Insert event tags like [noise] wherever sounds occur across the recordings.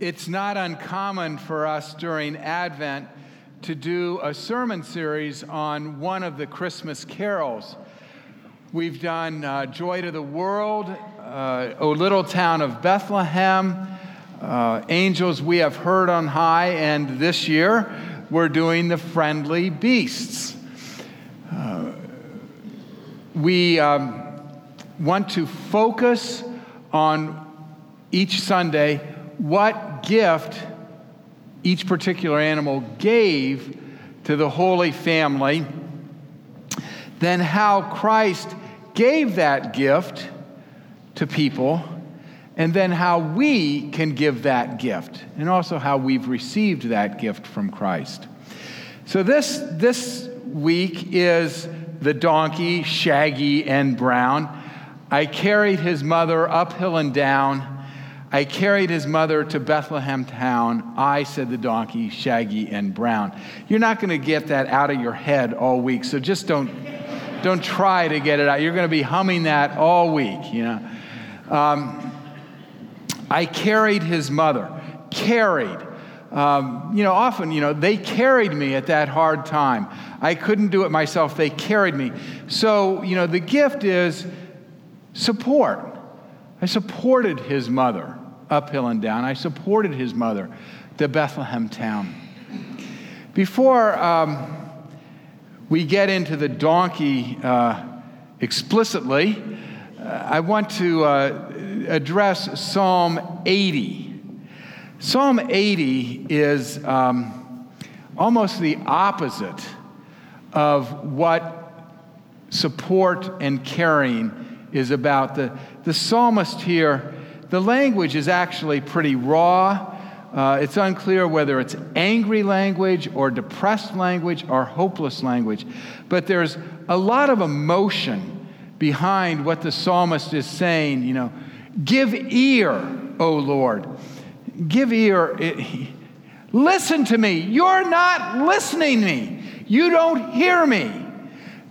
It's not uncommon for us during Advent to do a sermon series on one of the Christmas carols. We've done uh, Joy to the World, uh, O Little Town of Bethlehem, uh, Angels We Have Heard on High, and this year we're doing The Friendly Beasts. Uh, we um, want to focus on each Sunday what gift each particular animal gave to the Holy Family, then how Christ gave that gift to people, and then how we can give that gift, and also how we've received that gift from Christ. So this, this week is the donkey, shaggy and brown. I carried his mother uphill and down I carried his mother to Bethlehem town. I, said the donkey, shaggy and brown. You're not going to get that out of your head all week, so just don't, don't try to get it out. You're going to be humming that all week, you know. Um, I carried his mother. Carried. Um, you know, often, you know, they carried me at that hard time. I couldn't do it myself. They carried me. So, you know, the gift is support. I supported his mother uphill and down. I supported his mother to Bethlehem town. Before um, we get into the donkey uh, explicitly, uh, I want to uh, address Psalm 80. Psalm 80 is um, almost the opposite of what support and caring is about. The, the psalmist here the language is actually pretty raw. Uh, it's unclear whether it's angry language or depressed language or hopeless language. But there's a lot of emotion behind what the psalmist is saying. You know, give ear, O Lord. Give ear. [laughs] Listen to me. You're not listening to me. You don't hear me.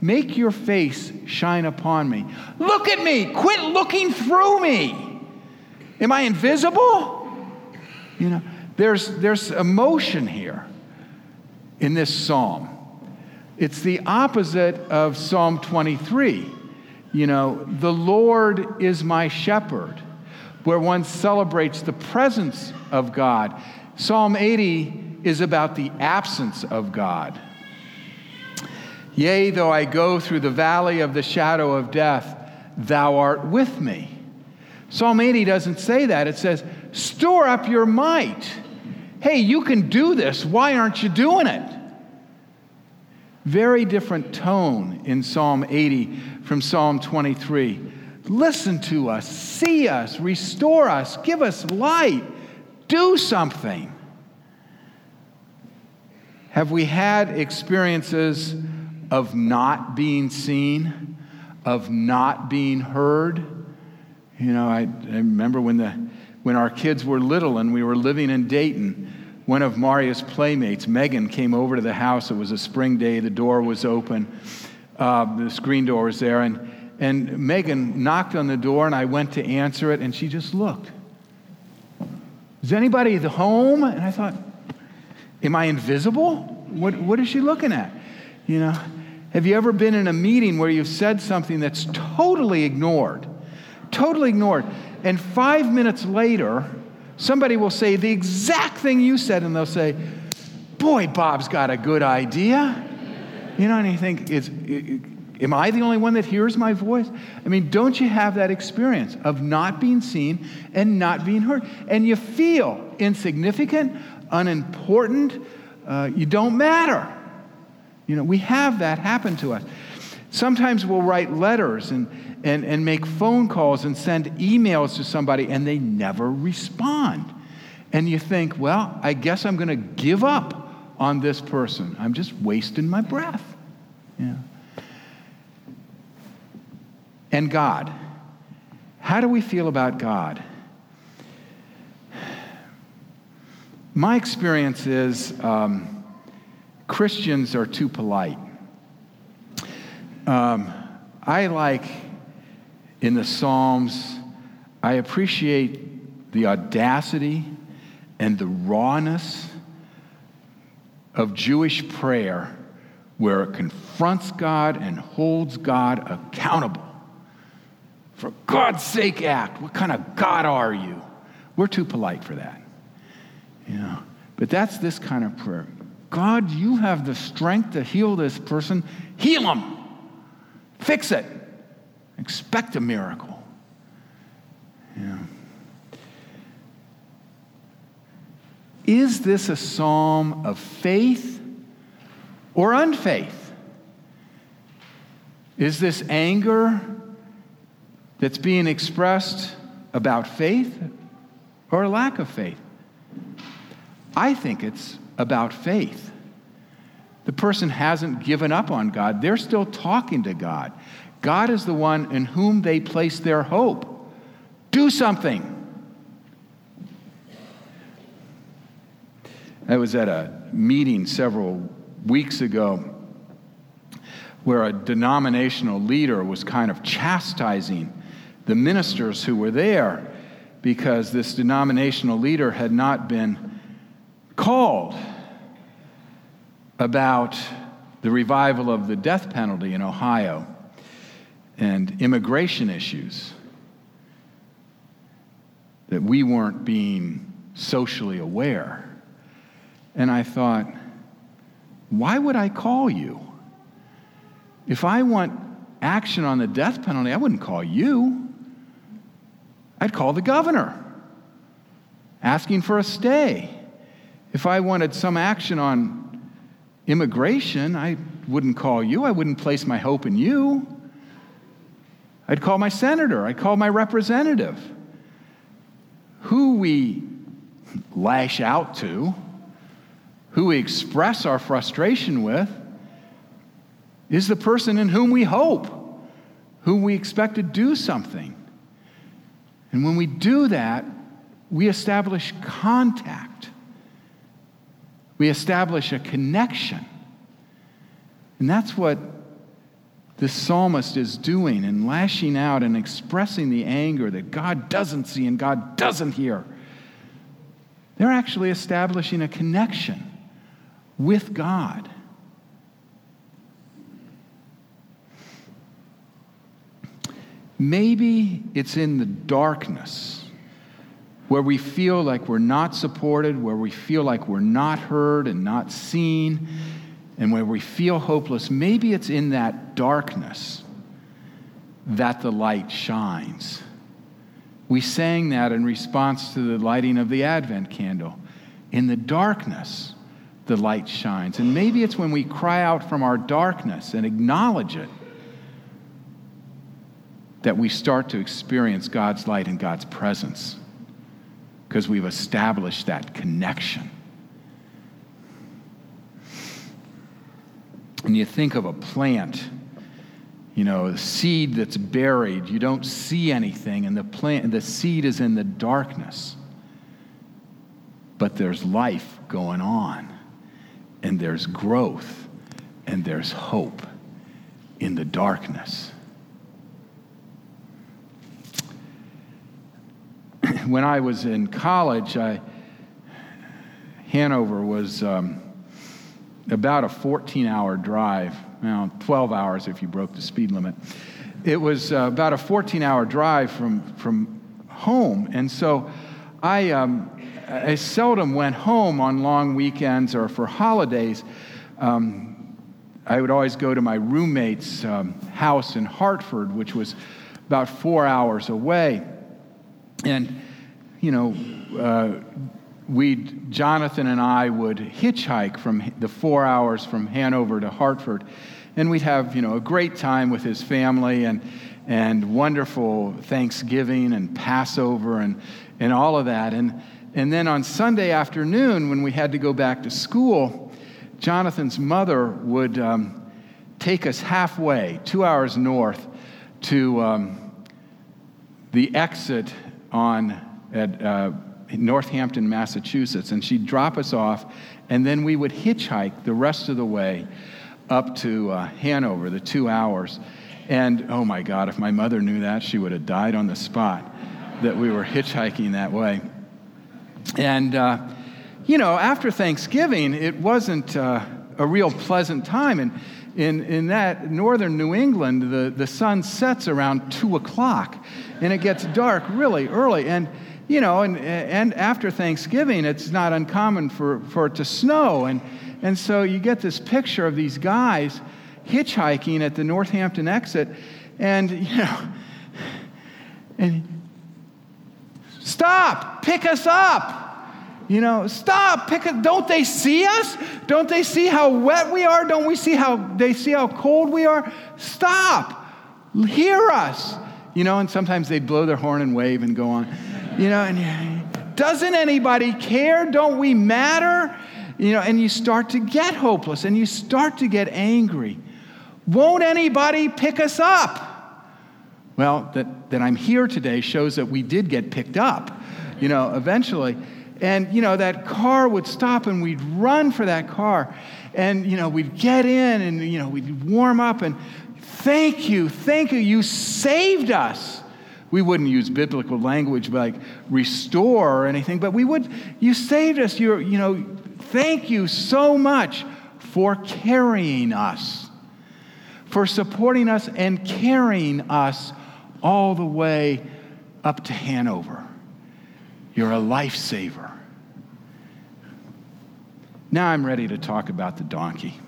Make your face shine upon me. Look at me. Quit looking through me. Am I invisible? You know, there's, there's emotion here in this psalm. It's the opposite of Psalm 23. You know, the Lord is my shepherd, where one celebrates the presence of God. Psalm 80 is about the absence of God. Yea, though I go through the valley of the shadow of death, thou art with me. Psalm 80 doesn't say that. It says, store up your might. Hey, you can do this. Why aren't you doing it? Very different tone in Psalm 80 from Psalm 23. Listen to us, see us, restore us, give us light, do something. Have we had experiences of not being seen, of not being heard? You know, I, I remember when, the, when our kids were little and we were living in Dayton, one of Maria's playmates, Megan, came over to the house. It was a spring day, the door was open, uh, the screen door was there, and, and Megan knocked on the door, and I went to answer it, and she just looked. Is anybody home? And I thought, Am I invisible? What, what is she looking at? You know, have you ever been in a meeting where you've said something that's totally ignored? Totally ignored. And five minutes later, somebody will say the exact thing you said, and they'll say, Boy, Bob's got a good idea. You know, and you think, is, am I the only one that hears my voice? I mean, don't you have that experience of not being seen and not being heard? And you feel insignificant, unimportant, uh, you don't matter. You know, we have that happen to us. Sometimes we'll write letters and and, and make phone calls and send emails to somebody and they never respond. And you think, well, I guess I'm going to give up on this person. I'm just wasting my breath. Yeah. And God. How do we feel about God? My experience is um, Christians are too polite. Um, I like in the Psalms, I appreciate the audacity and the rawness of Jewish prayer where it confronts God and holds God accountable. For God's sake, act. What kind of God are you? We're too polite for that. You know, but that's this kind of prayer. God, you have the strength to heal this person. Heal him. Fix it. Expect a miracle. Yeah. Is this a psalm of faith or unfaith? Is this anger that's being expressed about faith or lack of faith? I think it's about faith. The person hasn't given up on God, they're still talking to God. God is the one in whom they place their hope. Do something. I was at a meeting several weeks ago where a denominational leader was kind of chastising the ministers who were there because this denominational leader had not been called about the revival of the death penalty in Ohio and immigration issues, that we weren't being socially aware. And I thought, why would I call you? If I want action on the death penalty, I wouldn't call you. I'd call the governor asking for a stay. If I wanted some action on immigration, I wouldn't call you. I wouldn't place my hope in you. I'd call my senator. I'd call my representative. Who we lash out to who we express our frustration with, is the person in whom we hope, whom we expect to do something. And when we do that, we establish contact, we establish a connection. And that's what the psalmist is doing and lashing out and expressing the anger that God doesn't see and God doesn't hear. They're actually establishing a connection with God. Maybe it's in the darkness where we feel like we're not supported, where we feel like we're not heard and not seen, and where we feel hopeless. Maybe it's in that darkness that the light shines. We sang that in response to the lighting of the Advent candle. In the darkness, the light shines. And maybe it's when we cry out from our darkness and acknowledge it that we start to experience God's light and God's presence because we've established that connection. And you think of a plant, you know, a seed that's buried, you don't see anything, and the plant, the seed is in the darkness. But there's life going on and there's growth and there's hope in the darkness. When I was in college, I, Hanover was um, about a 14 hour drive, well, 12 hours if you broke the speed limit. It was uh, about a 14 hour drive from, from home. And so I, um, I seldom went home on long weekends or for holidays. Um, I would always go to my roommate's um, house in Hartford, which was about four hours away. And, you know, uh, we, Jonathan and I would hitchhike from the four hours from Hanover to Hartford. And we'd have, you know, a great time with his family and, and wonderful Thanksgiving and Passover and, and all of that. And, and then on Sunday afternoon, when we had to go back to school, Jonathan's mother would um, take us halfway, two hours north, to um, the exit on at uh, Northampton, Massachusetts, and she'd drop us off, and then we would hitchhike the rest of the way up to uh, Hanover, the two hours. And oh my God, if my mother knew that, she would have died on the spot that we were hitchhiking that way. And, uh, you know, after Thanksgiving, it wasn't uh, a real pleasant time. And in, in that northern New England, the, the sun sets around 2 o'clock and it gets dark really early. And, you know, and, and after Thanksgiving, it's not uncommon for, for it to snow. And, and so you get this picture of these guys hitchhiking at the Northampton exit. And, you know, and stop, pick us up. You know, stop, pick it. Don't they see us? Don't they see how wet we are? Don't we see how they see how cold we are? Stop. Hear us. You know, and sometimes they blow their horn and wave and go on. You know, and doesn't anybody care? Don't we matter? You know, and you start to get hopeless and you start to get angry. Won't anybody pick us up? Well, that, that I'm here today shows that we did get picked up, you know, eventually. And, you know, that car would stop and we'd run for that car. And, you know, we'd get in and, you know, we'd warm up and thank you, thank you, you saved us. We wouldn't use biblical language like restore or anything, but we would, you saved us. You're, you know, thank you so much for carrying us, for supporting us and carrying us all the way up to Hanover. You're a lifesaver. Now I'm ready to talk about the donkey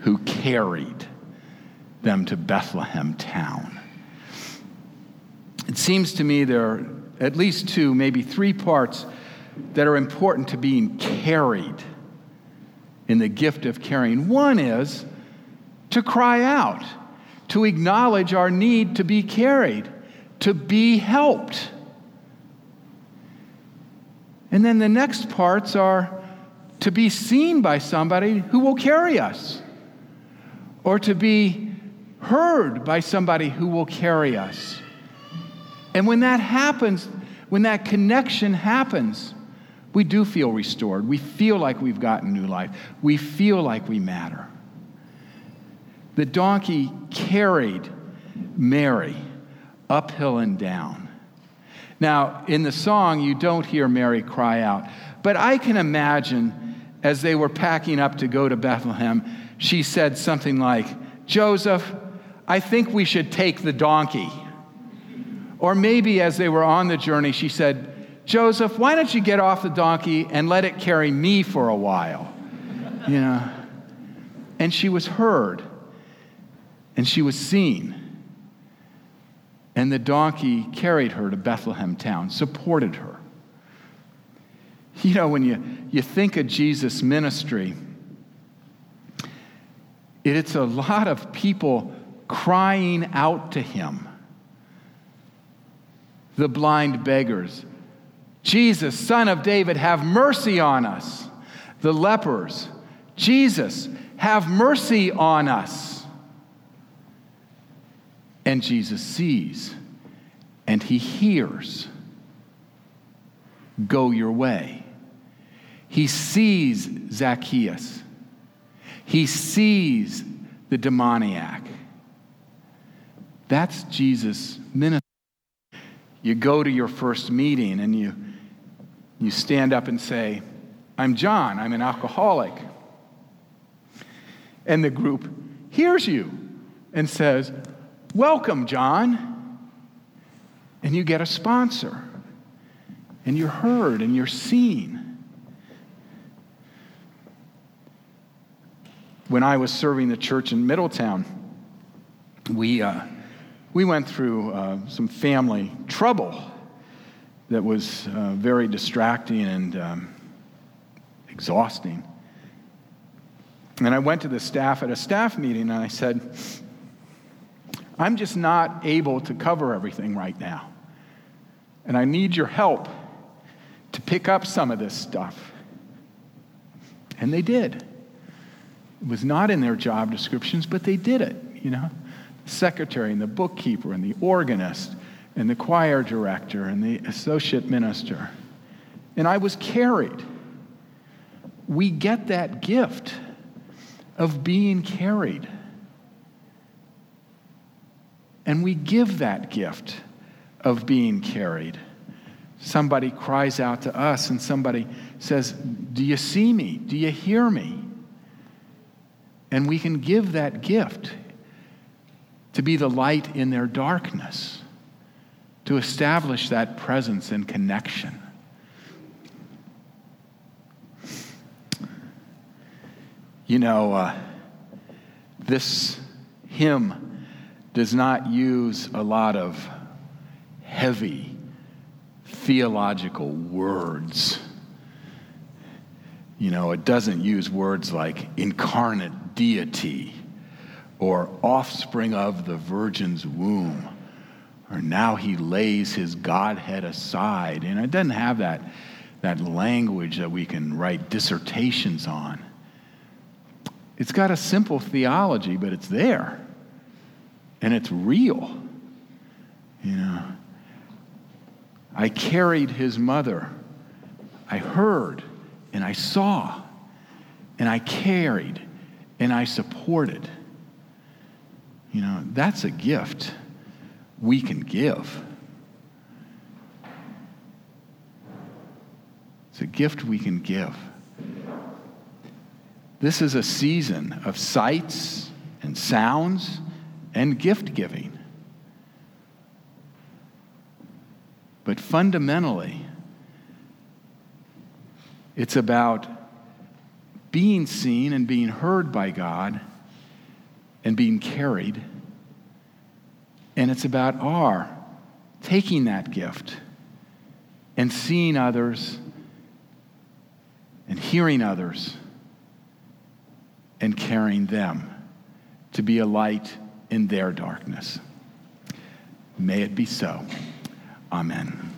who carried them to Bethlehem town. It seems to me there are at least two, maybe three parts that are important to being carried in the gift of carrying. One is to cry out, to acknowledge our need to be carried, to be helped. And then the next parts are to be seen by somebody who will carry us, or to be heard by somebody who will carry us. And when that happens, when that connection happens, we do feel restored. We feel like we've gotten new life. We feel like we matter. The donkey carried Mary uphill and down. Now, in the song, you don't hear Mary cry out, but I can imagine as they were packing up to go to Bethlehem, she said something like, Joseph, I think we should take the donkey. Or maybe as they were on the journey, she said, Joseph, why don't you get off the donkey and let it carry me for a while? You know? And she was heard and she was seen. And the donkey carried her to Bethlehem town, supported her. You know, when you, you think of Jesus' ministry, it's a lot of people crying out to him. The blind beggars, Jesus, son of David, have mercy on us. The lepers, Jesus, have mercy on us. And Jesus sees and he hears. Go your way. He sees Zacchaeus. He sees the demoniac. That's Jesus' ministry. You go to your first meeting and you, you stand up and say, I'm John, I'm an alcoholic. And the group hears you and says, Welcome, John. And you get a sponsor. And you're heard and you're seen. When I was serving the church in Middletown, we, uh, we went through uh, some family trouble that was uh, very distracting and um, exhausting. And I went to the staff at a staff meeting and I said, I'm just not able to cover everything right now. And I need your help to pick up some of this stuff. And they did. It was not in their job descriptions, but they did it, you know. Secretary and the bookkeeper and the organist and the choir director and the associate minister. And I was carried. We get that gift of being carried. And we give that gift of being carried. somebody cries out to us and somebody says, Do you see me? Do you hear me? And we can give that gift to be the light in their darkness, to establish that presence and connection. You know, uh, this hymn does not use a lot of heavy theological words. You know, it doesn't use words like incarnate deity or offspring of the virgin's womb or now he lays his Godhead aside. And it doesn't have that, that language that we can write dissertations on. It's got a simple theology, but it's there. And it's real. You know, I carried his mother. I heard and I saw and I carried and I supported. You know, that's a gift we can give. It's a gift we can give. This is a season of sights and sounds and gift giving. But fundamentally, it's about being seen and being heard by God and being carried. And it's about our taking that gift and seeing others and hearing others and carrying them to be a light in their darkness. May it be so. Amen.